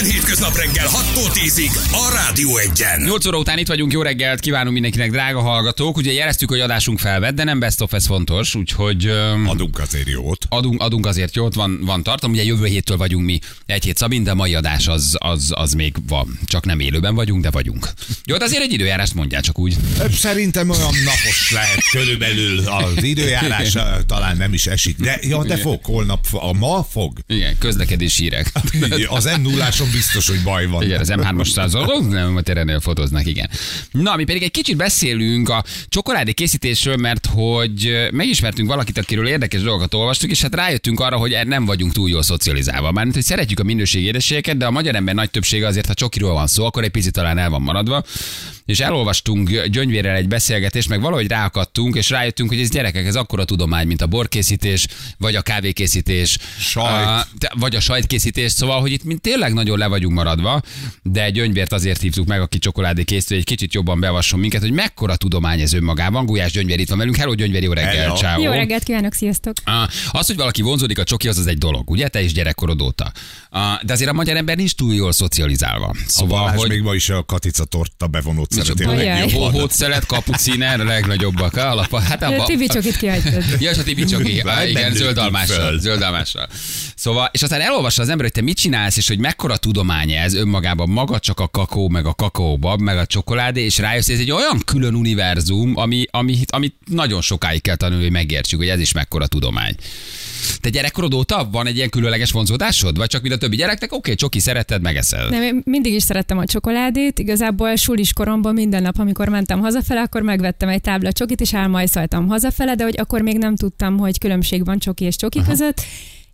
Minden hétköznap reggel 6-tól 10-ig a Rádió Egyen. 8 óra után itt vagyunk, jó reggelt kívánunk mindenkinek, drága hallgatók. Ugye jeleztük, hogy adásunk felvett, de nem best of, ez fontos, úgyhogy öm, Adunk azért jót. adunk, adunk azért jót, van, van tartom. Ugye jövő héttől vagyunk mi egy hét Szabin, de a mai adás az, az, az még van. Csak nem élőben vagyunk, de vagyunk. Jó, de azért egy időjárást mondjál csak úgy. Szerintem olyan napos lehet körülbelül az időjárás, talán nem is esik. De, ja, de fog, holnap, a ma fog. Igen, közlekedési hírek. Az n 0 biztos, hogy baj van. Igen, az M3-as százal, nem, a terenél fotóznak, igen. Na, mi pedig egy kicsit beszélünk a csokoládé készítésről, mert hogy megismertünk valakit, akiről érdekes dolgokat olvastuk, és hát rájöttünk arra, hogy nem vagyunk túl jól szocializálva. Mármint, hogy szeretjük a minőségi édességeket, de a magyar ember nagy többsége azért, ha csokiról van szó, akkor egy picit talán el van maradva. És elolvastunk gyöngyvérrel egy beszélgetést, meg valahogy ráakadtunk, és rájöttünk, hogy ez gyerekek, ez akkora tudomány, mint a borkészítés, vagy a kávékészítés, Sajt. a- vagy a sajtkészítés, szóval, hogy itt mint tényleg nagyon le vagyunk maradva, de Gyöngyvért azért hívtuk meg, aki csokoládé készítő, egy kicsit jobban bevasson minket, hogy mekkora tudomány ez önmagában. Gulyás Gyöngyvér itt van velünk. Hello Gyöngyvér, jó reggel, Hello. ciao. Jó reggelt kívánok, sziasztok! Ah, Az, hogy valaki vonzódik a csokihoz, az egy dolog, ugye? Te is gyerekkorod óta. De azért a magyar ember nincs túl jól szocializálva. Szóval, Szóval, hogy... még ma is a katica torta bevonót szereti a legjobban. Hótszelet, kapuciner, a legnagyobbak. A alap, hát abba, Tibi csokit kihagytad. Ja, és a tibi csoki. Várj, Ah, igen, nem zöld lőttük almással. föl. Zöld almással. Szóval, és aztán elolvassa az ember, hogy te mit csinálsz, és hogy mekkora tudomány ez önmagában, maga csak a kakaó, meg a kakaóbab, meg a csokoládé, és rájössz, ez egy olyan külön univerzum, ami, ami, amit nagyon sokáig kell tanulni, hogy megértsük, hogy ez is mekkora tudomány. Te gyerekkorod óta van egy ilyen különleges vonzódásod? Vagy csak mint a többi gyereknek, oké, csoki szereted, megeszel. Nem, én mindig is szerettem a csokoládét, igazából sulis koromban minden nap, amikor mentem hazafele, akkor megvettem egy tábla csokit, és elmajszoltam hazafele, de hogy akkor még nem tudtam, hogy különbség van csoki és csoki Aha. között,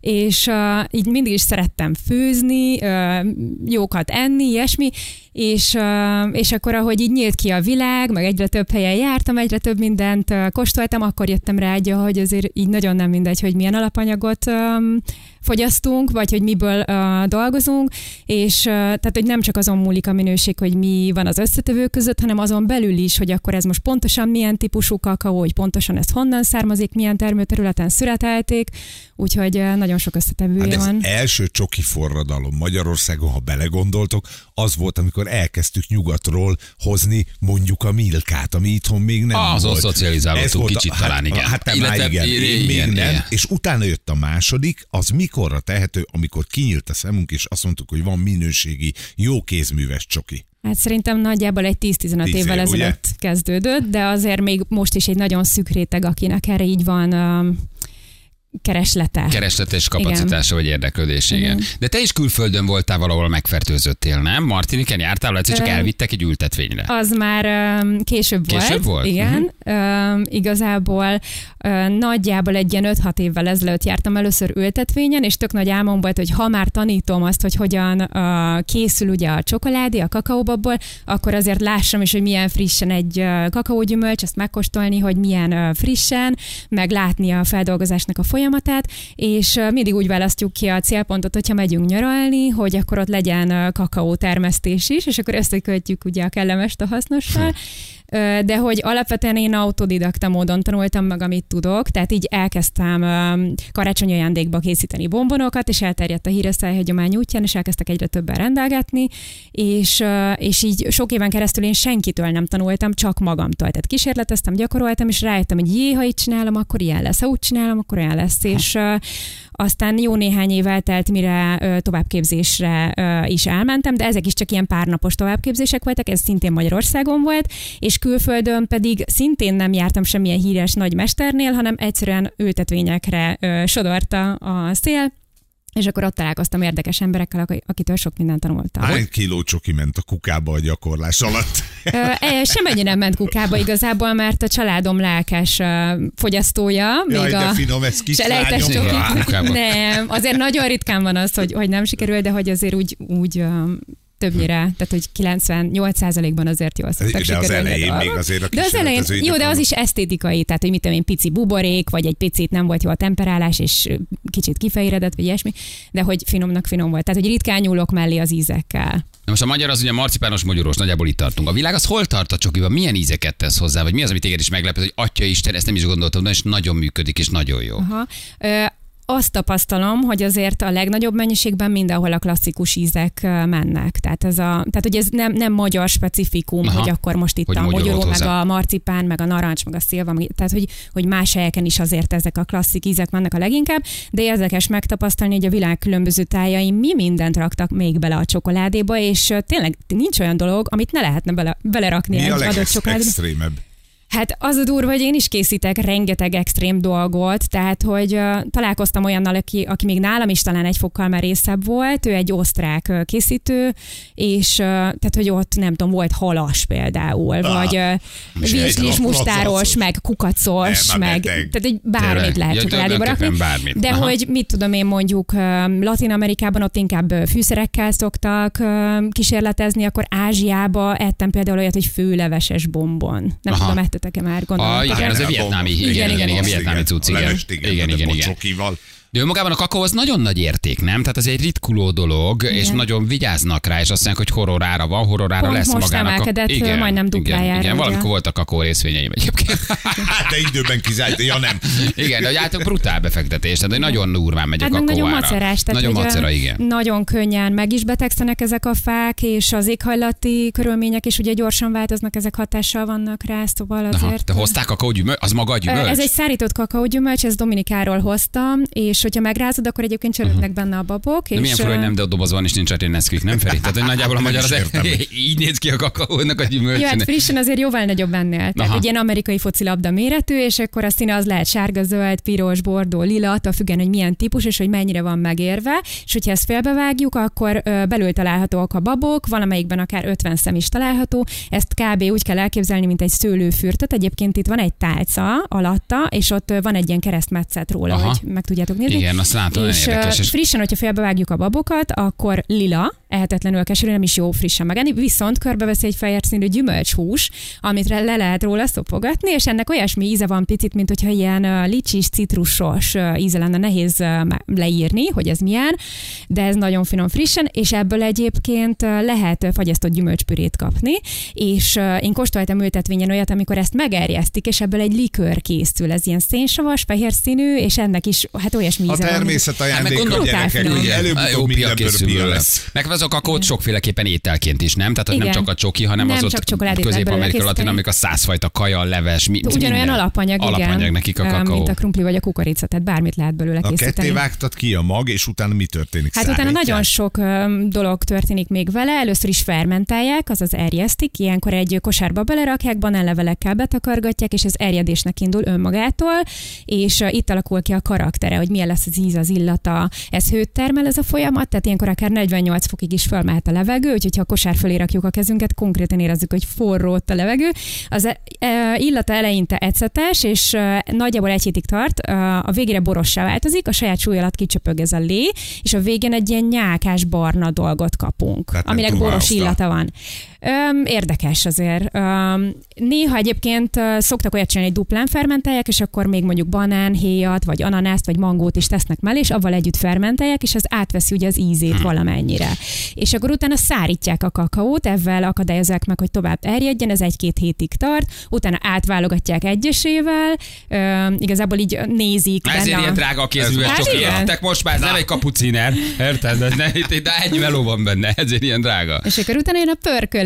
és uh, így mindig is szerettem főzni, uh, jókat enni, ilyesmi, és, uh, és akkor, ahogy így nyílt ki a világ, meg egyre több helyen jártam, egyre több mindent uh, kóstoltam, akkor jöttem rá egy, hogy azért így nagyon nem mindegy, hogy milyen alapanyagot um, fogyasztunk, vagy hogy miből uh, dolgozunk, és uh, tehát, hogy nem csak azon múlik a minőség, hogy mi van az összetevők között, hanem azon belül is, hogy akkor ez most pontosan milyen típusú kakaó, hogy pontosan ez honnan származik, milyen termőterületen szüretelték, úgyhogy uh, nagyon sok Hát összetevője az van. első csoki forradalom Magyarországon, ha belegondoltok, az volt, amikor elkezdtük nyugatról hozni mondjuk a milkát, ami itthon még nem Ah, azon volt. szocializálódtunk Ez volt a- kicsit talán, igen. Hát már Illetve- igen, én még igen, nem. igen. És utána jött a második, az mikorra tehető, amikor kinyílt a szemünk, és azt mondtuk, hogy van minőségi, jó kézműves csoki. Hát szerintem nagyjából egy 10-15 Tíz évvel év, ugye? ezelőtt kezdődött, de azért még most is egy nagyon szűk réteg, akinek erre így van um, kereslete. Kereslet és kapacitása vagy érdeklődés, igen. Igen. De te is külföldön voltál valahol megfertőzöttél, nem? Martiniken jártál, egyszer csak elvittek egy ültetvényre. Az már um, később, Később volt? Igen. Um, igazából uh, nagyjából egy ilyen 5-6 évvel ezelőtt jártam először ültetvényen, és tök nagy álmom volt, hogy ha már tanítom azt, hogy hogyan uh, készül ugye a csokoládé a kakaóbabból, akkor azért lássam is, hogy milyen frissen egy uh, kakaógyümölcs, azt megkóstolni, hogy milyen uh, frissen, meg látni a feldolgozásnak a folyamatát, és uh, mindig úgy választjuk ki a célpontot, hogyha megyünk nyaralni, hogy akkor ott legyen kakaó termesztés is, és akkor összekötjük ugye a kellemest a hasznossal, Ö, de hogy alapvetően én autodidakta módon tanultam meg, amit tudok, tehát így elkezdtem karácsonyi ajándékba készíteni bombonokat, és elterjedt a híresztel hagyomány útján, és elkezdtek egyre többen rendelgetni, és, és így sok éven keresztül én senkitől nem tanultam, csak magamtól. Tehát kísérleteztem, gyakoroltam, és rájöttem, hogy jé, ha így csinálom, akkor ilyen lesz, ha úgy csinálom, akkor olyan lesz, és aztán jó néhány év eltelt, mire továbbképzésre is elmentem, de ezek is csak ilyen párnapos továbbképzések voltak, ez szintén Magyarországon volt, és külföldön pedig szintén nem jártam semmilyen híres nagy mesternél, hanem egyszerűen ültetvényekre ö, sodorta a szél, és akkor ott találkoztam érdekes emberekkel, aki- akitől sok mindent tanultam. Hány kiló csoki ment a kukába a gyakorlás alatt? Ö, e, Semennyi nem ment kukába igazából, mert a családom lelkes ö, fogyasztója. Jaj, még de a finom, ez csokik. kukába. Nem, azért nagyon ritkán van az, hogy, hogy nem sikerül, de hogy azért úgy, úgy ö, többnyire, tehát hogy 98%-ban azért jól szoktak De az elején még azért a De az elején, kísérletező jó, de az is esztétikai, tehát hogy mit tudom én, pici buborék, vagy egy picit nem volt jó a temperálás, és kicsit kifehéredett, vagy ilyesmi, de hogy finomnak finom volt. Tehát, hogy ritkán nyúlok mellé az ízekkel. Na most a magyar az ugye marcipános magyarós, nagyjából itt tartunk. A világ az hol tart a csokiban? Milyen ízeket tesz hozzá? Vagy mi az, ami téged is meglepett, hogy atya Isten, ezt nem is gondoltam, de és nagyon működik, és nagyon jó. Aha. Azt tapasztalom, hogy azért a legnagyobb mennyiségben mindenhol a klasszikus ízek mennek. Tehát, ez a, tehát hogy ez nem, nem magyar specifikum, Aha. hogy akkor most itt Hogy a volt meg hozzá. a marcipán, meg a narancs, meg a szilva, meg, tehát hogy, hogy más helyeken is azért ezek a klasszik ízek mennek a leginkább, de érdekes megtapasztalni, hogy a világ különböző tájain mi mindent raktak még bele a csokoládéba, és tényleg nincs olyan dolog, amit ne lehetne bele, belerakni Mi egy a adott csokoládéba. Hát az a durva, hogy én is készítek rengeteg extrém dolgot, tehát hogy uh, találkoztam olyannal, aki, aki még nálam is talán egy fokkal merészebb volt, ő egy osztrák ö, készítő, és uh, tehát, hogy ott nem tudom, volt halas például, Ah, vagy uh, virslis mustáros, meg kukacos, Nem, már meg beteg. tehát egy bármit Tényleg? lehet csokoládéba rakni. bármit. De Aha. hogy mit tudom én mondjuk Latin Amerikában ott inkább fűszerekkel szoktak ö, kísérletezni, akkor Ázsiába ettem például olyat, hogy főleveses bombon. Nem Aha. tudom, ettetek-e már gondolom. Ah, igen, az egy vietnámi, igen, igen, igen, igen, vietnámi cucc, igen. Igen, Igen, igen. De önmagában a kakaó az nagyon nagy érték, nem? Tehát ez egy ritkuló dolog, igen. és nagyon vigyáznak rá, és azt mondják, hogy horrorára van, horrorára Pont lesz most magának. emelkedett, igen, majdnem igen, duplájára, Igen, ugye? valamikor voltak kakó részvényeim egyébként. Hát de időben kizárt, ja nem. igen, de általában brutál befektetés, tehát hogy nagyon durván megy a Hát meg kakó nagyon macerás. Tehát Nagyon macera, igen. Nagyon könnyen meg is betegszenek ezek a fák, és az éghajlati körülmények is ugye gyorsan változnak, ezek hatással vannak rá, szóval Aha, azért... te hozták kakó gyümölcs? Az maga a gyümölcs? Ez egy szárított kakaógyümölcs, ezt Dominikáról hoztam, és hogyha megrázod, akkor egyébként csörögnek benne a babok. De és milyen fura, hogy nem de dobozban van, és nincs Nesquik, nem Feri? Tehát, hogy nagyjából a magyar is az értem. így néz ki a kakaónak a gyümölcs. Ja, hát frissen azért jóval nagyobb ennél. Tehát Aha. egy ilyen amerikai focilabda méretű, és akkor a színe az lehet sárga, zöld, piros, bordó, lila, attól függően, hogy milyen típus, és hogy mennyire van megérve. És hogyha ezt félbevágjuk, akkor belül találhatóak a babok, valamelyikben akár 50 szem is található. Ezt kb. úgy kell elképzelni, mint egy szőlőfürtöt. Egyébként itt van egy tálca alatta, és ott van egy ilyen keresztmetszet róla, Aha. hogy meg tudjátok nézni. Igen, azt látom, és, érdekes. És frissen, hogyha félbevágjuk a babokat, akkor lila, ehetetlenül keserű, nem is jó frissen megenni, viszont körbeveszi egy fehér színű gyümölcshús, amit le lehet róla szopogatni, és ennek olyasmi íze van picit, mint hogyha ilyen licsis, citrusos íze lenne, nehéz leírni, hogy ez milyen, de ez nagyon finom frissen, és ebből egyébként lehet fagyasztott gyümölcspürét kapni, és én kóstoltam ültetvényen olyat, amikor ezt megerjesztik, és ebből egy likőr készül, ez ilyen szénsavas, fehér színű, és ennek is hát olyasmi A íze van. természet Hát ajándéka gyerekek, A előbb-utóbb jó pia mindenből pia lesz. Meg az a kakót sokféleképpen ételként is, nem? Tehát hogy nem Igen. csak a csoki, hanem Nem az csak ott Közép-Amerika, Latin Amerika százfajta kaja, leves, mi, Ugyanolyan minden. alapanyag, igen. Alapanyag nekik a kakaó. Mint a krumpli vagy a kukorica, tehát bármit lehet belőle A ketté készíteni. vágtad ki a mag, és utána mi történik? Hát utána nagyon sok dolog történik még vele. Először is fermentálják, azaz erjesztik. Ilyenkor egy kosárba belerakják, banánlevelekkel betakargatják, és ez erjedésnek indul önmagától, és itt alakul ki a karaktere, hogy milyen lesz az íz, az illata. Ez hőt termel ez a folyamat, tehát ilyenkor akár 48 fokig is fölmehet a levegő, úgyhogy ha a kosár fölé rakjuk a kezünket, konkrétan érezzük, hogy forró ott a levegő. Az e, e, illata eleinte ecetes, és e, nagyjából egy hétig tart, a végére borossá változik, a saját súly alatt kicsöpög ez a lé, és a végén egy ilyen nyákás barna dolgot kapunk, Tehát aminek boros illata van. Öm, érdekes azért. Öm, néha egyébként szoktak olyat csinálni, hogy duplán fermentálják, és akkor még mondjuk banán, héjat, vagy ananászt, vagy mangót is tesznek mellé, és avval együtt fermentálják, és az átveszi ugye az ízét valamennyire. És akkor utána szárítják a kakaót, ezzel akadályozzák meg, hogy tovább erjedjen, ez egy-két hétig tart, utána átválogatják egyesével, Öm, igazából így nézik Ezért benne. ilyen drága a kézműves Hát. Értek most már, ez nem egy kapuciner. Érted? De, de ennyi meló van benne, ezért ilyen drága. És akkor utána jön a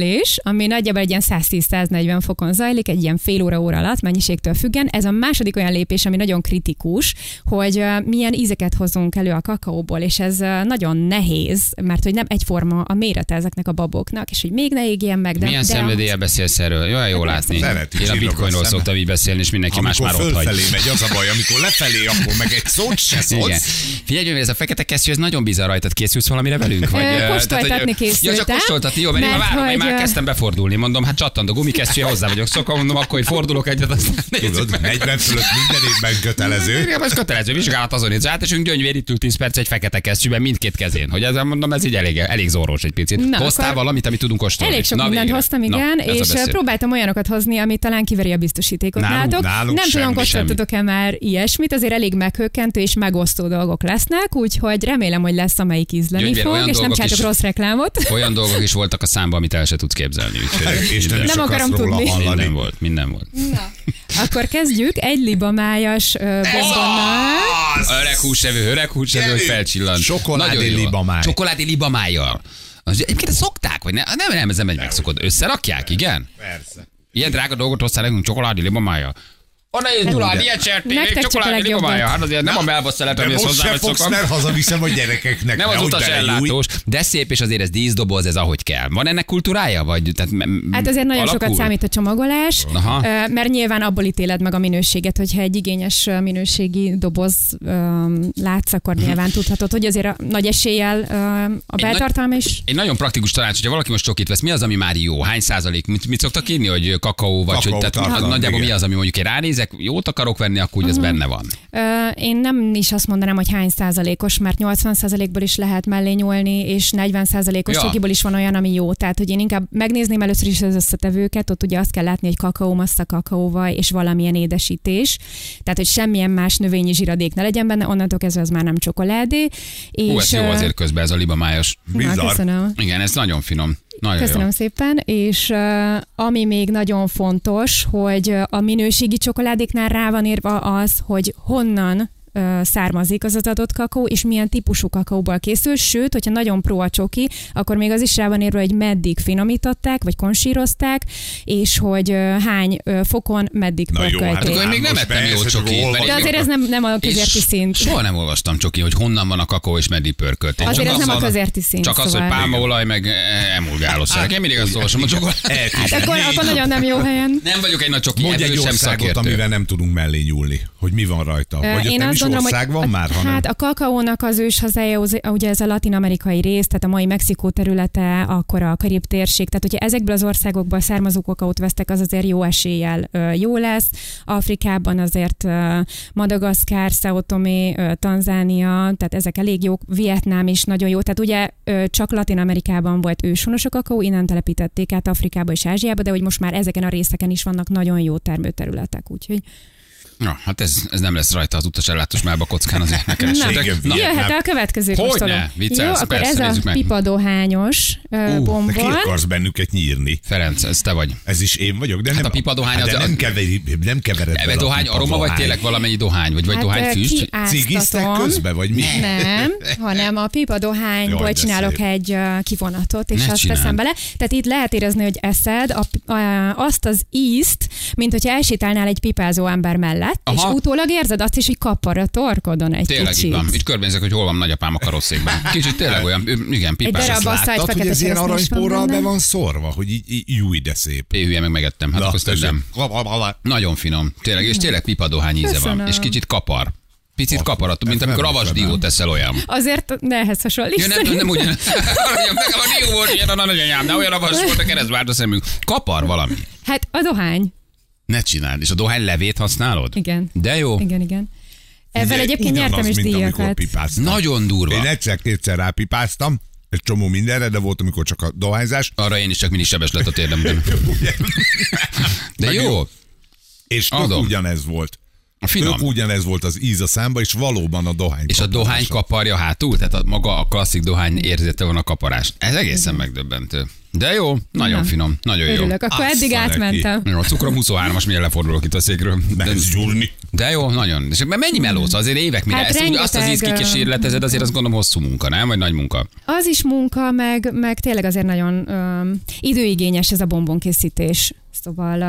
pörkölés, ami nagyjából egy ilyen 110-140 fokon zajlik, egy ilyen fél óra óra alatt, mennyiségtől függen. Ez a második olyan lépés, ami nagyon kritikus, hogy milyen ízeket hozunk elő a kakaóból, és ez nagyon nehéz, mert hogy nem egyforma a mérete ezeknek a baboknak, és hogy még ne égjen meg. De, Milyen de szenvedéllyel beszélsz erről? Jó, jó látni. Szeretik, Én a a bitcoinról szoktam így beszélni, és mindenki más Amikor már ott hagy. megy, az a baj, amikor lefelé, akkor meg egy szót se Igen. szólsz. Figyelj, ez a fekete kesztyű, ez nagyon bizarr rajtad. Készülsz valamire velünk? Vagy, kóstoltatni hogy- Ja, készültem, csak kóstoltatni, jó, mert, én mert már várom, hogy, már kezdtem befordulni. Mondom, hát csattandó gumikesztyűje hozzá vagyok szokva, mondom, akkor hogy fordulok egyet, aztán nézzük Tudod, meg. 40 fölött minden évben kötelező. Igen, ez kötelező vizsgálat azon néz. Hát, és gyöngyvér itt ül 10 perc egy fekete kesztyűben mindkét kezén. Hogy ezzel mondom, ez így elég, elég zórós egy picit. Na, Hoztál valamit, amit tudunk kóstolni? Elég sok Na, mindent végre. hoztam, Na, igen, ez a és próbáltam olyanokat hozni, ami talán kiveri a biztosítékot Nálunk- nálatok. nálunk Nem tudom, kóstoltatok-e már ilyesmit, azért elég meghökkentő és megosztó dolgok lesznek, úgyhogy remélem, hogy lesz, amelyik ízleni fog, és nem csináltok is- rossz reklámot. Olyan dolgok is voltak a számban, amit el se tudsz képzelni. Úgyhogy És nem, Nem akarom tudni. hallani. minden volt, minden volt. Akkor kezdjük egy libamájas bombonnal. Öreg húsevő, öreg húsevő, hogy Gyerünk! felcsillant. Csokoládé libamáj. Csokoládé libamájjal. Az, egyébként szokták, vagy ne? Nem, nem, ez nem egy megszokott. Összerakják, igen? Persze. Ilyen drága dolgot hoztál nekünk csokoládé libamájjal. Onnan jön Gyulán, ilyen csak a csokoládé libamájjal. Hát azért nem a melba szelet, De amihez most hozzá se vagy fogsz, mert hazaviszem a gyerekeknek. Nem az utas ellátós, de szép, és azért ez díszdoboz, ez ahogy kell. Van ennek kultúrája? Vagy, tehát, Hát azért nagyon alakul? sokat számít a csomagolás, Aha. mert nyilván abból ítéled meg a minőséget, hogyha egy igényes minőségi doboz öm, látsz, akkor nyilván tudhatod, hogy azért a nagy eséllyel öm, a beltartalma is Egy nagyon praktikus tanács, hogyha valaki most csokit vesz, mi az, ami már jó? Hány százalék? Mit, mit szoktak írni, hogy kakaó, vagy Kakaó hogy tehát nagyjából mi az, ami mondjuk én ránézek, jót akarok venni, akkor úgy az benne van. Ö, Én nem is azt mondanám, hogy hány százalékos, mert 80 százalékból is lehet mellé nyúlni, és 40 százalékos Ja. csokiból is van olyan, ami jó. Tehát, hogy én inkább megnézném először is az összetevőket, ott ugye azt kell látni, hogy kakaó, massza, kakaóvaj és valamilyen édesítés. Tehát, hogy semmilyen más növényi zsiradék ne legyen benne, onnantól kezdve az már nem csokoládé. Hú, ez és, jó azért közben ez a libamájas. Na, Bizarr. köszönöm. Igen, ez nagyon finom. Nagyon Köszönöm jó. szépen, és uh, ami még nagyon fontos, hogy a minőségi csokoládéknál rá van írva az, hogy honnan származik az az adott kakaó, és milyen típusú kakaóból készül, sőt, hogyha nagyon pro a csoki, akkor még az is rá van írva, hogy meddig finomították, vagy konsírozták, és hogy hány fokon meddig Na jó, hát Hát akkor én még nem ettem jó pedig- De azért ez nem, nem a közérti szint. Soha nem olvastam csoki, hogy honnan van a kakaó és meddig pörkölték. Azért Csak ez nem a közérti szint. Csak az, hogy szóval. pálmaolaj, meg eh, emulgálószer. Én mindig azt olvasom a csokoládét. Hát akkor, akkor nagyon nem jó helyen. Nem vagyok egy nagy csoki egy országot, amivel nem tudunk mellé nyúlni, hogy mi van rajta. Vagy ott nem is ország van már, hanem... Hát a kakaónak az ős hazája, az- ugye ez a latin-amerikai rész, tehát a mai Mexikó területe, akkor a Karib térség, tehát hogyha ezekből az országokból származó kakaót vesztek, az azért jó eséllyel jó lesz. Afrikában azért Madagaszkár, Sao Tomé, Tanzánia, tehát ezek elég jók, Vietnám is nagyon jó, tehát ugye csak Latin-Amerikában volt őshonos a kakaó, innen telepítették át Afrikába és Ázsiába, de hogy most már ezeken a részeken is vannak nagyon jó termőterületek, úgyhogy Na, hát ez, ez nem lesz rajta az utasellátós melba kockán, azért ne keressétek. Na. Jöhet a következő Hogyne? Viccelsz? Jó, akkor Persze, ez a meg. pipadohányos uh, ki akarsz bennünket nyírni? Ferenc, ez te vagy. Ez is én vagyok, de nem, a pipadohány hát az- de nem, keveri, nem kevered a dohány aroma, vagy tényleg valamennyi dohány? Vagy, vagy Hát, dohányfüst? Cigiztek kiáztatom. közbe, vagy mi? Nem, hanem a pipadohányból csinálok szép. egy kivonatot, és azt teszem bele. Tehát itt lehet érezni, hogy eszed azt az ízt, mint hogyha elsétálnál egy pipázó ember mellett, Aha. és utólag érzed azt is, hogy kapar a torkodon egy Tényleg kicsit. így van. Így körbenézek, hogy hol van nagyapám a karosszékben. Kicsit tényleg olyan, igen, pipás. darab Azt egy Láttad, hogy ez ilyen aranyporral be van szorva, hogy így, így júj, de szép. Én hülye meg megettem. Hát akkor azt nem. Nagyon finom. Tényleg, és tényleg pipadohány íze van. És kicsit kapar. Picit kaparat, mint amikor nem avas hiszem el. diót teszel olyan. Azért nehez Ja, hasonlítani. nem, nem ugyan. Nekem a dió volt, ilyen a nagyanyám, de olyan avas volt a keresztvárt a szemünk. Kapar valami. Hát a dohány. Ne csináld. És a dohány levét használod? Igen. De jó. Igen, igen. Ezzel Ugye, egyébként nyertem is díjakat. Nagyon durva. Én egyszer-kétszer rápipáztam, egy csomó mindenre, de volt, amikor csak a dohányzás. Arra én is csak mindig sebes lett a térdemben. De Meg jó. És Adom. ugyanez volt. A finom. Tök ugyanez volt az íz a számba, és valóban a dohány. És a dohány kaparása. kaparja hátul? Tehát a, maga a klasszik dohány érzete van a kaparás. Ez egészen megdöbbentő. De jó, nagyon Na. finom, nagyon jó. Örülök, akkor Azt eddig átmentem. Jó, a cukrom 23-as, milyen lefordulok itt a székről. De, de jó, nagyon. És mennyi melóz? Azért évek, mire Hát ezt úgy, azt az ízt rengeteg, kikísérletezed, azért azt gondolom hosszú munka, nem? Vagy nagy munka. Az is munka, meg, meg tényleg azért nagyon öm, időigényes ez a bombonkészítés. Szóval uh,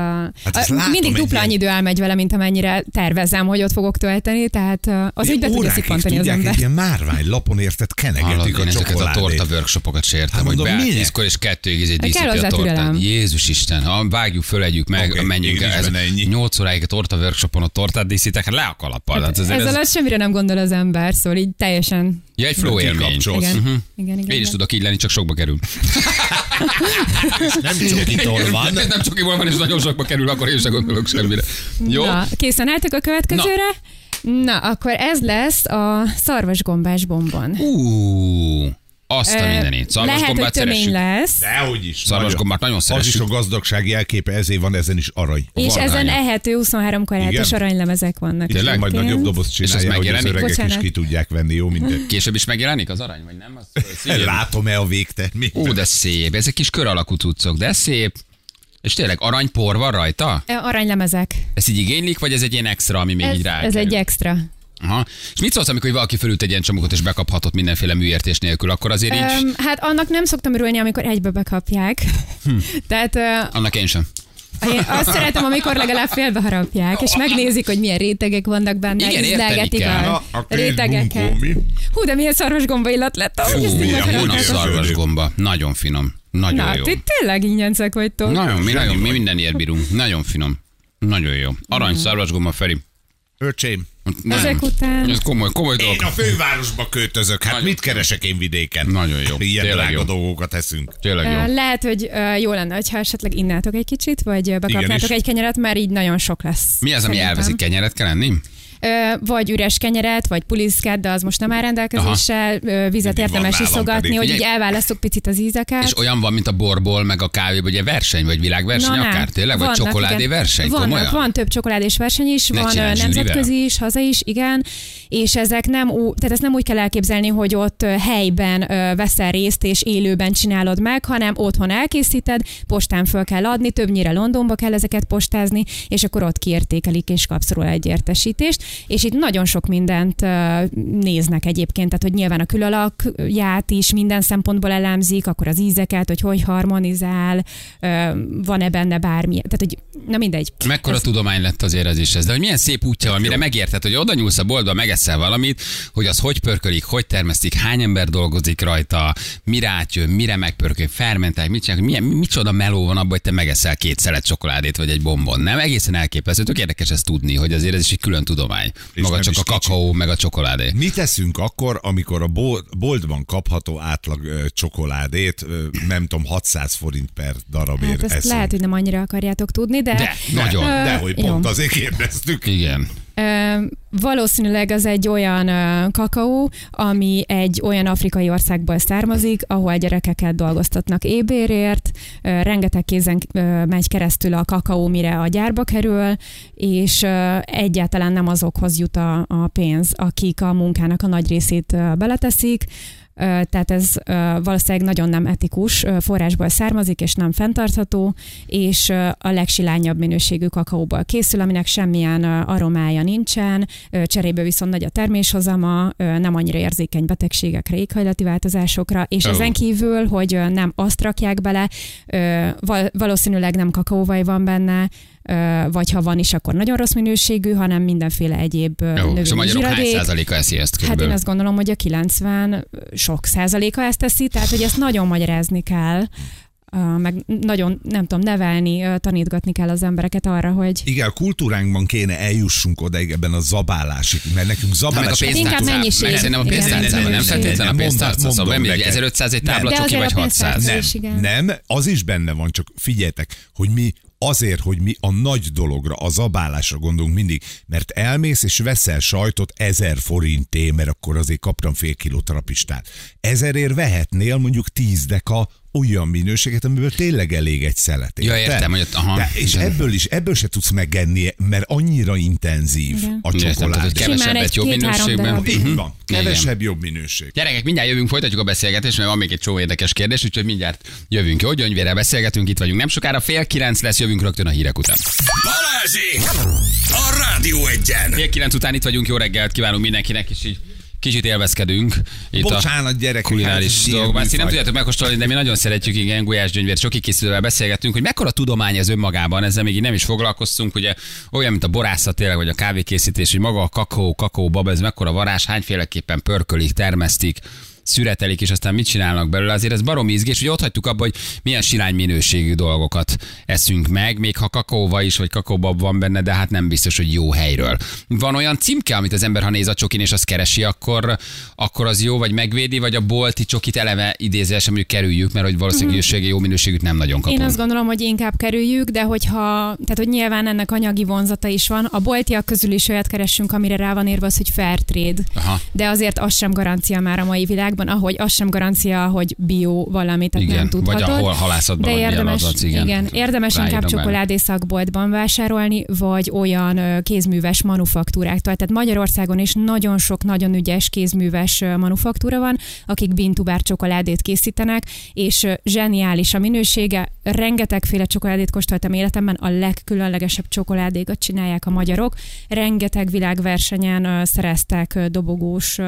Hát a, látom mindig dupla annyi idő elmegy vele, mint amennyire tervezem, hogy ott fogok tölteni, tehát uh, az úgy be tudja szippantani az ember. egy ilyen márvány lapon érted kenegetik a ezeket a torta workshopokat sértem, Hát hogy tízkor és kettőig egy kell díszíti a tortát. türelem. Jézus Isten, ha vágjuk, fölegyük meg, Oké, menjünk igen, Ez. 8 óráig a torta workshopon a tortát díszítek, hát le a kalappal. Hát azért Ez ez, alatt semmire nem gondol az ember, szóval így teljesen... ja, egy flow élmény. Igen, Mhm. igen, igen. Én is igen. tudok így lenni, csak sokba kerül. Nem csokitól van. Ez nem csokiból van, és nagyon sokba kerül, akkor én sem gondolok semmire. Jó? Na, készen álltok a következőre? Na. akkor ez lesz a szarvasgombás bombon. Ú, azt a mindenit. Lehet, hogy tömény szeressük. lesz. Dehogy is. Szarvasgombát nagyon Az is szeressük. a gazdagság jelképe, ezért van ezen is arany. És Vargánya. ezen ehető 23 karátos aranylemezek vannak. Tényleg? Majd nagyobb dobozt ez csinálja, hogy az öregek is Bocsánat. ki tudják venni, jó minden. Később is megjelenik az arany, vagy nem? Az, szívén. Látom-e a végtermék? Ú, de szép. Ezek kis kör alakú cuccok, de szép. És tényleg aranypor van rajta? Aranylemezek. Ez így igénylik, vagy ez egy ilyen extra, ami még Ez, így rá ez egy extra. Aha. És mit szólsz, amikor valaki fölült egy ilyen csomagot és bekaphatott mindenféle műértés nélkül, akkor azért így, Öm, hát annak nem szoktam örülni, amikor egybe bekapják. Hm. Tehát ö, annak én sem. én azt szeretem, amikor legalább félbe harapják, és megnézik, hogy milyen rétegek vannak benne, Igen, érteni ízlelgetik kell. a, A, a rétegeket. Hú, de milyen szarvasgomba illat lett. így milyen érzed? szarvasgomba. Nagyon finom. Nagyon Na, jó. ti tényleg ingyencek vagytok. Nagyon, mi, nagyon, mi mindenért bírunk. Nagyon finom. Nagyon jó. Arany Mhm. szarvasgomba, Feri. Öcsém, Nagyon. Ezek után- Ez komoly, komoly én dolog. a fővárosba költözök, hát Nagyon- mit keresek én vidéken? Nagyon jó. Ilyen Tényleg drága jó. dolgokat eszünk. Tényleg jó. Lehet, hogy jó lenne, ha esetleg innátok egy kicsit, vagy bekapnátok Igenis. egy kenyeret, mert így nagyon sok lesz. Mi az, ami szerintem. elveszik? Kenyeret kell enni? Vagy üres kenyeret, vagy puliszkát, de az most nem áll rendelkezésre. Vizet van érdemes iszogatni, hogy így elválasztok picit az ízeket. És olyan van, mint a borból, meg a kávéból, ugye verseny, vagy világverseny Na, akár? Tényleg? Vagy csokoládé verseny? Komolyan? van több csokoládés verseny is, Ne van nemzetközi is, haza is, igen, és ezek nem, tehát ezt nem úgy kell elképzelni, hogy ott helyben veszel részt és élőben csinálod meg, hanem otthon elkészíted, postán föl kell adni, többnyire Londonba kell ezeket postázni, és akkor ott kiértékelik és kapsz róla egy értesítést, és itt nagyon sok mindent néznek egyébként, tehát hogy nyilván a külalakját is minden szempontból elemzik, akkor az ízeket, hogy hogy harmonizál, van-e benne bármi, tehát hogy na mindegy. Mekkora Ez- tudomány lett azért ez is ez, de hogy milyen szép útja van, mire megérted, hogy oda nyúlsz a boltba, megeszel valamit, hogy az hogy pörkölik, hogy termesztik, hány ember dolgozik rajta, mire átjön, mire megpörkölik, fermentálják, mit csinálják, milyen, micsoda meló van abban, hogy te megeszel két szelet csokoládét vagy egy bombon. Nem egészen elképesztő, tök érdekes ezt tudni, hogy azért ez is egy külön tudomány. És Maga csak a kicsi. kakaó, meg a csokoládé. Mit teszünk akkor, amikor a bol- boltban kapható átlag ö, csokoládét, ö, nem tudom, 600 forint per darabért Hát ezt eszünk? lehet, hogy nem annyira akarjátok tudni, de... De, nagyon. Ö, De hogy jó. pont azért kérdeztük. Igen. Valószínűleg az egy olyan kakaó, ami egy olyan afrikai országból származik, ahol gyerekeket dolgoztatnak ébérért, rengeteg kézen megy keresztül a kakaó, mire a gyárba kerül, és egyáltalán nem azokhoz jut a, pénz, akik a munkának a nagy részét beleteszik, Tehát ez valószínűleg nagyon nem etikus, forrásból származik, és nem fenntartható, és a legsilányabb minőségű kakaóból készül, aminek semmilyen aromája nincsen, cserébe viszont nagy a terméshozama, nem annyira érzékeny betegségekre, éghajlati változásokra, és Ó. ezen kívül, hogy nem azt rakják bele, valószínűleg nem kakaóvaj van benne, vagy ha van is, akkor nagyon rossz minőségű, hanem mindenféle egyéb Jó, növényi és a magyarok hány százaléka eszi ezt Hát én körülbelül? azt gondolom, hogy a 90 sok százaléka ezt teszi, tehát hogy ezt nagyon magyarázni kell, meg nagyon, nem tudom, nevelni, tanítgatni kell az embereket arra, hogy Igen, a kultúránkban kéne eljussunk odaig ebben a zabálásig, mert nekünk meg a zabálás... Inkább mennyiség. Meg Szerintem a pénztárcában, nem Nem, feltétlenül a nem, pénztárcában. Szóval nem, neked. 1500 egy tábla azért vagy a 600. pénztárca Nem, nem, az is benne van, csak figyeljetek, hogy mi azért, hogy mi a nagy dologra, a zabálásra gondolunk mindig, mert elmész és veszel sajtot ezer forinté, mert akkor azért kaptam fél kiló trapistát. Ezerért vehetnél mondjuk tíz deka olyan minőséget, amiből tényleg elég egy szelet. Ja, értem, hogy ott- aha. De, és ebből is, ebből se tudsz megenni, mert annyira intenzív Igen. a Értem, csokoládé. Simán kevesebbet egy jobb minőségben. Mhm. Így van, Igen. kevesebb jobb minőség. Gyerekek, mindjárt jövünk, folytatjuk a beszélgetést, mert van még egy csomó érdekes kérdés, úgyhogy mindjárt jövünk. Jó, gyöngyvére beszélgetünk, itt vagyunk. Nem sokára fél kilenc lesz, jövünk rögtön a hírek után. Balázsék! A Rádió Egyen! Fél kilenc után itt vagyunk, jó reggelt kívánunk mindenkinek, és így kicsit élvezkedünk. Itt Bocsánat, gyerekek, kulináris hát dolgokban. Ezt nem tudjátok megkóstolni, de mi nagyon szeretjük, igen, Gulyás Gyöngyvér, soki készítővel beszélgettünk, hogy mekkora tudomány ez önmagában, ezzel még így nem is foglalkoztunk, ugye olyan, mint a borászat tényleg, vagy a kávékészítés, hogy maga a kakaó, kakaó baba, ez mekkora varázs, hányféleképpen pörkölik, termesztik, szüretelik, és aztán mit csinálnak belőle. Azért ez barom izgés, hogy ott hagytuk abba, hogy milyen sirány minőségű dolgokat eszünk meg, még ha kakaóva is, vagy kakaóbab van benne, de hát nem biztos, hogy jó helyről. Van olyan címke, amit az ember, ha néz a csokin, és azt keresi, akkor, akkor az jó, vagy megvédi, vagy a bolti csokit eleve idézőesen mondjuk kerüljük, mert hogy valószínűleg mm. jó minőségűt nem nagyon kapunk. Én azt gondolom, hogy inkább kerüljük, de hogyha, tehát hogy nyilván ennek anyagi vonzata is van. A boltiak közül is olyat keressünk, amire rá van írva az, hogy fair trade. Aha. De azért az sem garancia már a mai világban. ahogy az sem garancia, hogy bio valami, tehát Igen, nem vagy tudhatod. ahol halászatban de vagy érdemes, jelazatsz, igen. igen, érdemes inkább csokoládé szakboltban vásárolni, vagy olyan kézműves manufaktúráktól. Tehát Magyarországon is nagyon sok nagyon ügyes kézműves manufaktúra van, akik bintubár csokoládét készítenek, és zseniális a minősége. Rengetegféle csokoládét kóstoltam életemben, a legkülönlegesebb csokoládékat csinálják a magyarok. Rengeteg világversenyen szereztek dobogós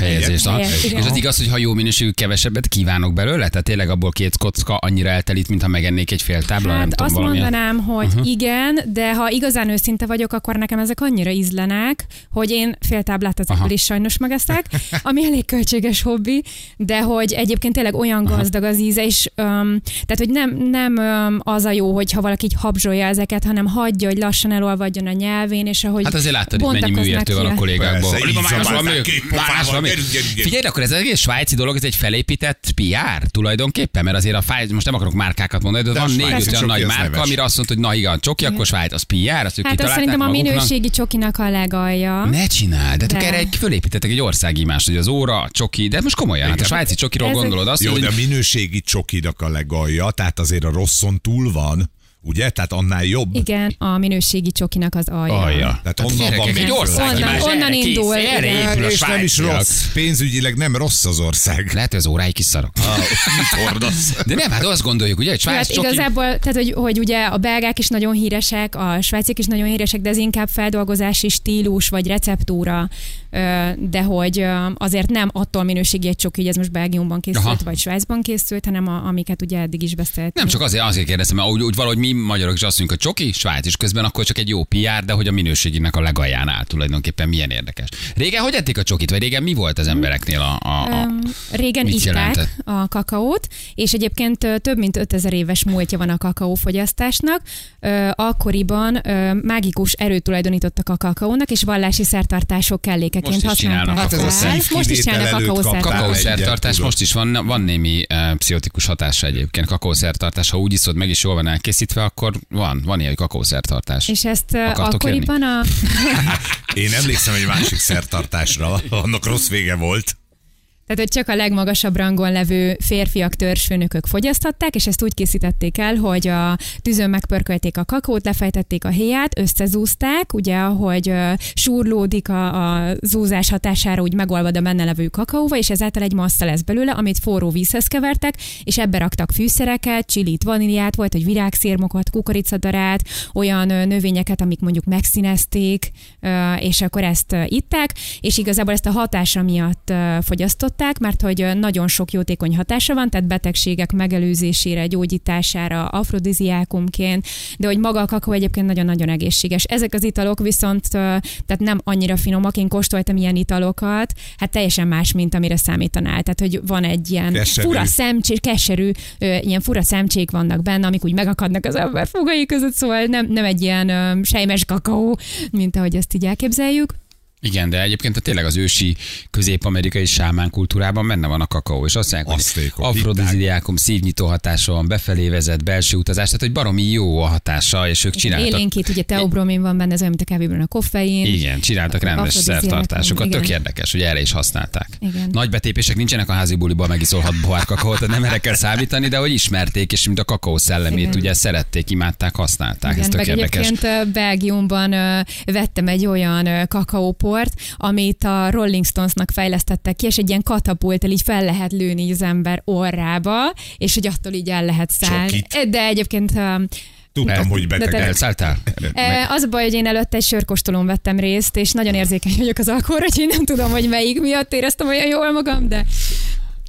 helyezést. És az igaz, hogy ha jó minőségű, kevesebbet kívánok belőle? Tehát tényleg abból két kocka annyira eltelít, mintha megennék egy fél tábla, nem Hát tudom, azt valamilyen. mondanám, hogy uh-huh. igen, de ha igazán őszinte vagyok, akkor nekem ezek annyira ízlenek, hogy én fél táblát ezekből Aha. is sajnos megeszek, ami elég költséges hobbi, de hogy egyébként tényleg olyan gazdag az íze, és um, tehát, hogy nem, nem um, az a jó, hogyha valaki így habzsolja ezeket, hanem hagyja, hogy lassan elolvadjon a nyelvén, és ahogy Hát azért láttad, itt mennyi műértő van a kollégákból. Persze, Két pofával. Figyelj, akkor ez az egész svájci dolog, ez egy felépített PR tulajdonképpen, mert azért a fáj, most nem akarok márkákat mondani, de, De van négy olyan nagy márka, amire azt mondta, hogy na igen, csoki, akkor Svájc, az PR, azt ők Hát az kitalálták szerintem a minőségi csokinak a legalja. Ne csináld, de, de. Erre egy fölépítettek egy országimást, hogy az óra, a csoki, de most komolyan, hát a svájci csokiról gondolod azt, Jó, hogy de a minőségi csokidak a legalja, tehát azért a rosszon túl van, ugye? Tehát annál jobb. Igen, a minőségi csokinak az alja. Alja. Tehát onnan van gyerekek, még egy ország Onnan- onnan indul, erre igen. épül a és nem is rossz. Pénzügyileg nem rossz az ország. Lehet, hogy az óráik is szarok. Ah, mit hordasz? De nem, hát azt gondoljuk, ugye, hogy Svájc Hát csoki... igazából, tehát hogy, hogy ugye a belgák is nagyon híresek, a svájciak is nagyon híresek, de ez inkább feldolgozási stílus vagy receptúra, de hogy azért nem attól minőségi egy csoki, hogy ez most Belgiumban készült, Aha. vagy Svájcban készült, hanem a, amiket ugye eddig is beszéltünk. Nem csak azért, azért kérdeztem, mert úgy, úgy valahogy mi magyarok is azt mondjuk, hogy csoki, Svájc, és közben akkor csak egy jó PR, de hogy a minőségének a legalján áll tulajdonképpen milyen érdekes. Régen hogy ették a csokit, vagy régen mi volt az embereknél a... a, a... Öm, Régen itták a kakaót, és egyébként több mint 5000 éves múltja van a kakaófogyasztásnak. Akkoriban mágikus erőt tulajdonítottak a kakaónak, és vallási szertartások kellékeként Most is használták Hát ez a szív Most is csinálnak kakaószertartást. Kakaószertartás most is van, van némi uh, pszichotikus hatása egyébként. Kakaószertartás, ha úgy iszod meg és jól van elkészítve, akkor van, van ilyen kakaószertartás. És ezt Akartok akkoriban a... Én emlékszem egy másik szertartásra, annak rossz vége volt. Tehát, hogy csak a legmagasabb rangon levő férfiak, törzsfőnökök fogyasztották, és ezt úgy készítették el, hogy a tűzön megpörkölték a kakaót, lefejtették a héját, összezúzták, ugye, ahogy súrlódik a, a zúzás hatására, úgy megolvad a benne levő kakaóva, és ezáltal egy massza lesz belőle, amit forró vízhez kevertek, és ebbe raktak fűszereket, csilit, vaníliát, volt, hogy virágszérmokat, kukoricadarát, olyan növényeket, amik mondjuk megszínezték, és akkor ezt itták, és igazából ezt a hatása miatt ö, fogyasztották, mert hogy nagyon sok jótékony hatása van, tehát betegségek megelőzésére, gyógyítására, afrodiziákumként, de hogy maga a kakaó egyébként nagyon-nagyon egészséges. Ezek az italok viszont tehát nem annyira finomak, én kóstoltam ilyen italokat, hát teljesen más, mint amire számítanál. Tehát, hogy van egy ilyen Keserű. fura szemcsé, keserű, ilyen fura szemcsék vannak benne, amik úgy megakadnak az ember fogai között, szóval nem, nem egy ilyen sejmes kakaó, mint ahogy ezt így elképzeljük. Igen, de egyébként a tényleg az ősi közép-amerikai sámán kultúrában benne van a kakaó, és azt mondják, hogy Aztékok, afrodiziákum, szívnyitó hatása van, befelé vezet, belső utazás, tehát hogy baromi jó a hatása, és ők csináltak. Élénkít, ugye teobromin van benne, ez olyan, mint a kávében a koffein. Igen, csináltak rendes szertartásokat, tök érdekes, hogy erre is használták. Igen. Nagy betépések nincsenek a házi buliban, megiszol hat pohár kakaót, tehát nem erre kell számítani, de hogy ismerték, és mint a kakaó szellemét, Igen. ugye szerették, imádták, használták. Ez Igen, tök meg érdekes. Belgiumban vettem egy olyan ö, kakaóport, amit a Rolling Stonesnak fejlesztettek ki, és egy ilyen katapulttal így fel lehet lőni az ember orrába, és hogy attól így el lehet szállni. Csokit. De egyébként Tudtam, hogy beteg. te- Elszálltál? E, Az a baj, hogy én előtte egy sörkostolón vettem részt, és nagyon érzékeny vagyok az alkoholra, hogy én nem tudom, hogy melyik miatt éreztem olyan jól magam, de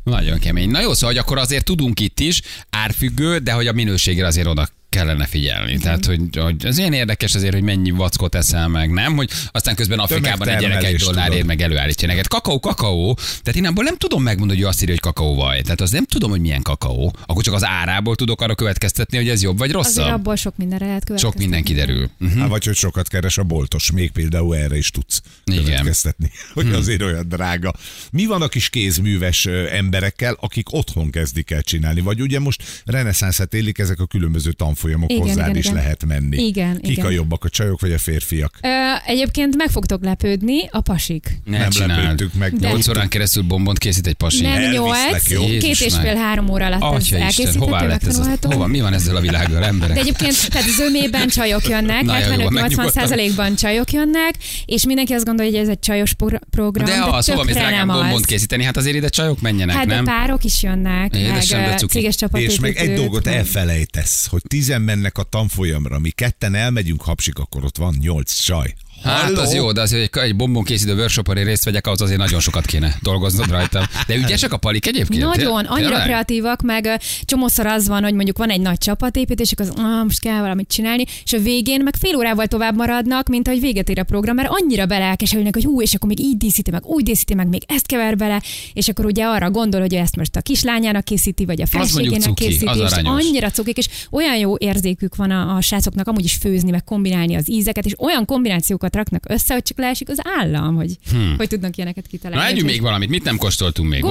Nagyon kemény. Na jó, szóval hogy akkor azért tudunk itt is, árfüggő, de hogy a minőségre azért oda kellene figyelni. Tehát, hogy, hogy az ilyen érdekes azért, hogy mennyi vackot eszel meg, nem? Hogy aztán közben Afrikában egy gyerek egy dollárért tudod. meg előállítja neked. Kakaó, kakaó. Tehát én abból nem tudom megmondani, hogy ő azt írja, hogy kakaóval. Tehát az nem tudom, hogy milyen kakaó. Akkor csak az árából tudok arra következtetni, hogy ez jobb vagy azért rosszabb. abból sok mindenre lehet Sok következtetni. minden kiderül. Uh-huh. Hát, vagy hogy sokat keres a boltos, még például erre is tudsz Igen. következtetni, hogy azért olyan drága. Mi van a kis kézműves emberekkel, akik otthon kezdik el csinálni? Vagy ugye most reneszánszát élik ezek a különböző tanfolyamok Igen, hozzád igen, is igen. lehet menni. Igen, Kik igen. a jobbak, a csajok vagy a férfiak? Ö, egyébként meg fogtok lepődni, a pasik. Ne Nem csináld. lepődtük meg. De- 8 órán keresztül bombont készít egy pasi. Nem elviszlek, nyolc, jó? két Jézus és fél három óra alatt ez Atya Isten, elkészíthető, hová lett ez? Az, megtanulható. hova? Mi van ezzel a világgal, emberek? De egyébként, tehát zömében csajok jönnek, Na, jó, van, 75-80 megnyugodtam. százalékban csajok jönnek, és mindenki azt gondolja, hogy ez egy csajos pro- program, De de, az, hova mész nem bombont készíteni? Hát azért ide csajok menjenek, Hát de nem? párok is jönnek, meg céges csapatépítők. És meg egy dolgot elfelejtesz, hogy tizen mennek a tanfolyamra, mi ketten elmegyünk hapsik, akkor ott van nyolc csaj. Hát Halló? az jó, de azért egy, egy bombon készítő workshopon én részt vegyek, ahhoz azért nagyon sokat kéne dolgoznod rajta. De ügyesek a palik egyébként? Nagyon, annyira Tényleg? kreatívak, meg csomószor az van, hogy mondjuk van egy nagy csapatépítés, akkor az, ah, most kell valamit csinálni, és a végén meg fél órával tovább maradnak, mint hogy véget ér a program, mert annyira belelkesednek, hogy hú, és akkor még így díszíti meg, úgy díszíti meg, még ezt kever bele, és akkor ugye arra gondol, hogy ezt most a kislányának készíti, vagy a feleségének készíti, az és annyira cukik, és olyan jó érzékük van a, a srácoknak amúgy is főzni, meg kombinálni az ízeket, és olyan kombinációkat raknak össze, hogy csak leesik az állam, hogy, hmm. hogy tudnak ilyeneket Na, kitalálni. együnk Úgyhogy- még valamit, mit nem kóstoltunk még?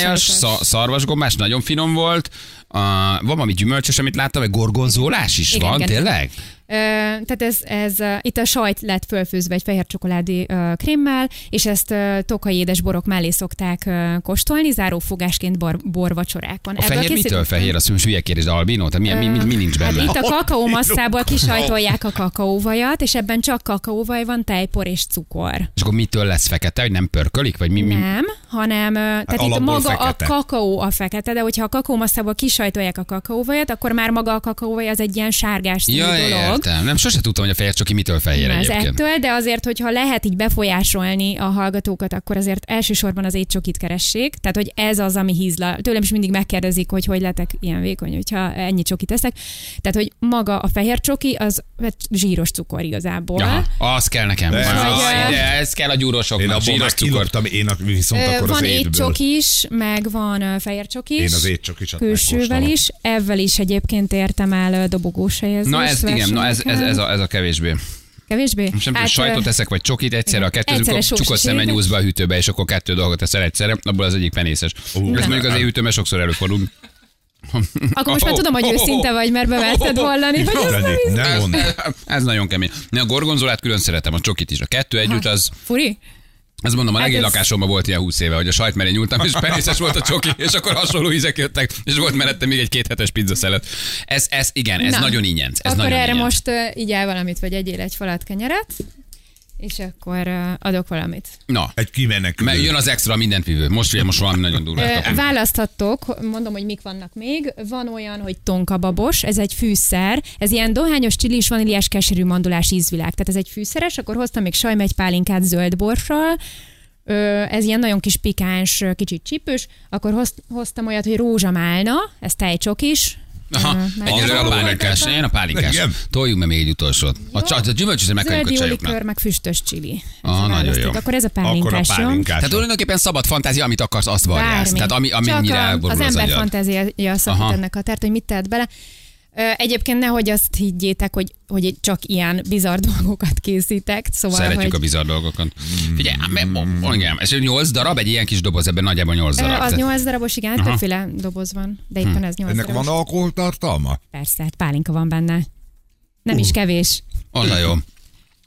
Sajtos. sza- szarvasgombás, nagyon finom volt. Uh, van valami gyümölcsös, amit láttam, egy gorgonzolás is Igen, van, igen. tényleg? Tehát ez, ez itt a sajt lett fölfőzve egy fehér csokoládé krémmel, és ezt tokai édes borok mellé szokták kóstolni, zárófogásként bor, borvacsorákon. A fehér mitől fehér? Azt mondja, hülye kérdés, de albino? Tehát mi, mi, mi, mi nincs Hát benne? itt a kakaómasszából kisajtolják a kakaóvajat, és ebben csak kakaóvaj van, tejpor és cukor. És akkor mitől lesz fekete, hogy nem pörkölik? Vagy mi, mi? Nem, hanem ö, tehát itt alapból maga fekete. a kakaó a fekete, de hogyha a kakaómasszából kisajtolják a kakaóvajat, akkor már maga a kakaóvaj az egy ilyen sárgás Ja, dolog. Értem. Nem, sose tudtam, hogy a fehér csoki mitől fehér ez egyébként. ettől, de azért, hogyha lehet így befolyásolni a hallgatókat, akkor azért elsősorban az étcsokit keressék. Tehát, hogy ez az, ami hízla. Tőlem is mindig megkérdezik, hogy hogy letek ilyen vékony, hogyha ennyi csokit eszek. Tehát, hogy maga a fehér csoki, az hát zsíros cukor igazából. Aha, az kell nekem. De- Vagy, ide, ez kell a Én gyúrosoknak, abból zsíros cukor. én a- viszont Ö, akkor az Van étből. étcsok is, meg van fehér csok is. Én az étcsokisat Külsővel megkóstolom. is, ezzel is egyébként értem el dobogós helyezést. Na ez, igen, na ez, ez, ez, a, ez a kevésbé. Kevésbé? Most nem hát, sajtot eszek, vagy csokit egyszerre, a kettő, sós csukott szemmel nyúlsz be a hűtőbe, és akkor kettő dolgot eszel egyszerre, abból az egyik penészes. Ú, Ez mondjuk az én hűtőben sokszor előfordul. Akkor most már tudom, hogy őszinte vagy, mert bemerted vallani, hogy ez nem. Ez nagyon kemény. Ne, a gorgonzolát külön szeretem, a csokit is. A kettő együtt az, Furi? Azt mondom, a Hát legény ez- lakásomban volt ilyen 20 éve, hogy a sajt mellé nyúltam, és penészes volt a csoki, és akkor hasonló ízek jöttek, és volt mellette még egy kéthetes pizzaszelet. Ez, ez, igen, ez Na, nagyon ingyenc. Ez akkor nagyon erre ingyenc. most uh, így el valamit, vagy egyél egy falat kenyeret, és akkor adok valamit. Na, Egy kimenekülő. mert jön az extra mindent vívő. Most, ugye, most valami nagyon kapunk. Választhattok, mondom, hogy mik vannak még. Van olyan, hogy tonkababos, ez egy fűszer, ez ilyen dohányos, csilis, vaníliás, keserű mandulás ízvilág. Tehát ez egy fűszeres, akkor hoztam még sajmegypálinkát zöld borssal, Ö, ez ilyen nagyon kis pikáns, kicsit csípős, akkor hoz, hoztam olyat, hogy rózsamálna, ez tejcsokis. Aha, Ö, egyelőre a meg- pálinkás. Én a pálinkás. Igen. Toljunk be még egy utolsót. A, csa- a gyümölcsös megkapjuk a Zöld csajoknak. likőr, meg füstös csili. Ah, nagyon jó. Akkor ez a Akkor a pálinkás, pálinkás. Tehát tulajdonképpen szabad fantázia, amit akarsz, azt varjálsz. Tehát ami, ami Csak a, az az, ember szakít Aha. ennek a tert, hogy mit tehet bele. Egyébként nehogy azt higgyétek, hogy, hogy csak ilyen bizarr dolgokat készítek. Szóval, Szeretjük hogy, a bizarr dolgokat. Figyelj, m- igen, ez 8 darab, egy ilyen kis doboz, ebben nagyjából 8 Ö, darab. Az Tehát- nyolc darabos, igen, Aha. többféle doboz van, de éppen ez nyolc Ennek darabos. van alkoholtartalma? Persze, hát pálinka van benne. Nem is kevés. Az a jó.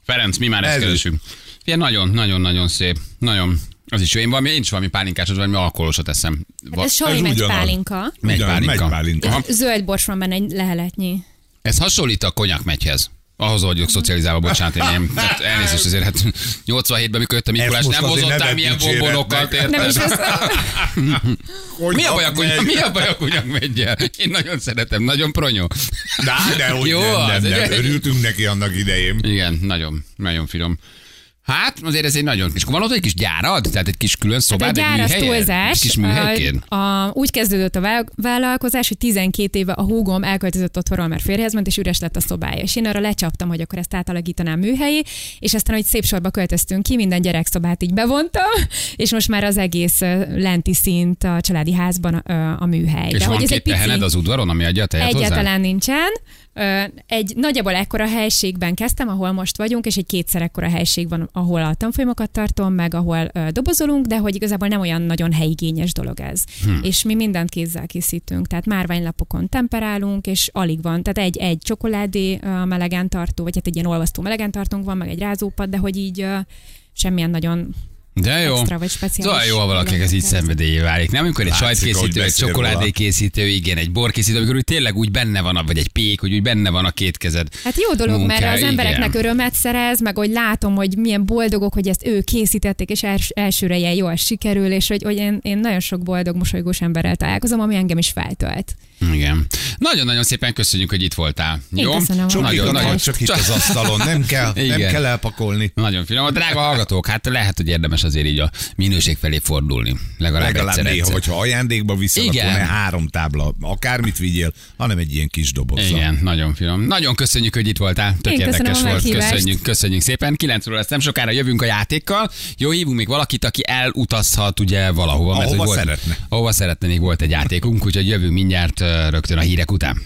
Ferenc, mi már ezt Ez- keresünk. Ilyen nagyon, nagyon, nagyon szép. Nagyon. Az is jó. Én, valami, én is valami pálinkásot, valami alkoholosat eszem. Hát ez sajmegy ugyanaz. pálinka. Megy pálinka. megy pálinka. Zöld bors van benne egy leheletnyi. Ez hasonlít a konyakmegyhez. Ahhoz vagyok szocializálva, bocsánat, én nem. Hát elnézést azért, hát 87-ben, mikor jött a Mikulás, Ezt nem hozottál milyen bombonokat, érted? Nem is ez, Mi a baj a kunyak, megy? mi a baj a kunyak meggyel? Én nagyon szeretem, nagyon pronyó. Na, de hogy Jó, nem, nem, egy- nem. Örültünk neki annak idején. Igen, nagyon, nagyon finom. Hát, azért ez egy nagyon kis. Van ott egy kis gyárad? Tehát egy kis külön Hát szobád, egy műhelyed? túlzás. Egy kis műhelyként? A, a, úgy kezdődött a vál- vállalkozás, hogy 12 éve a húgom elköltözött otthonról, mert férjhez ment, és üres lett a szobája. És én arra lecsaptam, hogy akkor ezt átalakítanám műhelyé, és aztán, hogy szép sorba költöztünk ki, minden gyerekszobát így bevontam, és most már az egész lenti szint a családi házban ö, a műhely. És De van hogy ez két egy pici... tehened az udvaron, ami adja a hozzá? Egyáltalán nincsen. Egy nagyjából ekkora helységben kezdtem, ahol most vagyunk, és egy kétszer ekkora helység van, ahol a tanfolyamokat tartom, meg ahol dobozolunk, de hogy igazából nem olyan nagyon helyigényes dolog ez. Hm. És mi mindent kézzel készítünk, tehát márványlapokon temperálunk, és alig van, tehát egy, egy csokoládé melegen tartó, vagy hát egy ilyen olvasztó melegen tartónk van, meg egy rázópad, de hogy így semmilyen nagyon De jó. extra vagy speciális. Szóval jó, ha valakinek ez így szenvedélyé válik. Nem, amikor egy Látszik, sajtkészítő, egy csokoládékészítő, igen, egy borkészítő, amikor úgy tényleg úgy benne van, vagy egy pék, hogy úgy benne van a két kezed. Hát jó dolog, mert munkája, az embereknek igen. örömet szerez, meg hogy látom, hogy milyen boldogok, hogy ezt ő készítették, és els, elsőre ilyen jól sikerül, és hogy, hogy én, én nagyon sok boldog, mosolygós emberrel találkozom, ami engem is feltölt. Igen. Nagyon-nagyon szépen köszönjük, hogy itt voltál. Én Jó? köszönöm Nagyon, nagyon, csak itt az asztalon, nem kell, nem kell elpakolni. nagyon finom. A drága hallgatók, hát lehet, hogy érdemes azért így a minőség felé fordulni. Legalább, Legalább egyszer, néha, egyszer. hogyha ajándékba viszed, Igen. akkor ne három tábla, akármit vigyél, hanem egy ilyen kis dobozzal. Igen, nagyon finom. Nagyon köszönjük, hogy itt voltál. Tök Én köszönöm érdekes a volt. meghívást. Köszönjük, köszönjük szépen. 9 óra lesz nem sokára jövünk a játékkal. Jó, hívunk még valakit, aki elutazhat ugye valahova. Ahova hogy volt, szeretne. Ahova szeretne, még volt egy játékunk, úgyhogy jövünk mindjárt rögtön a hírek után.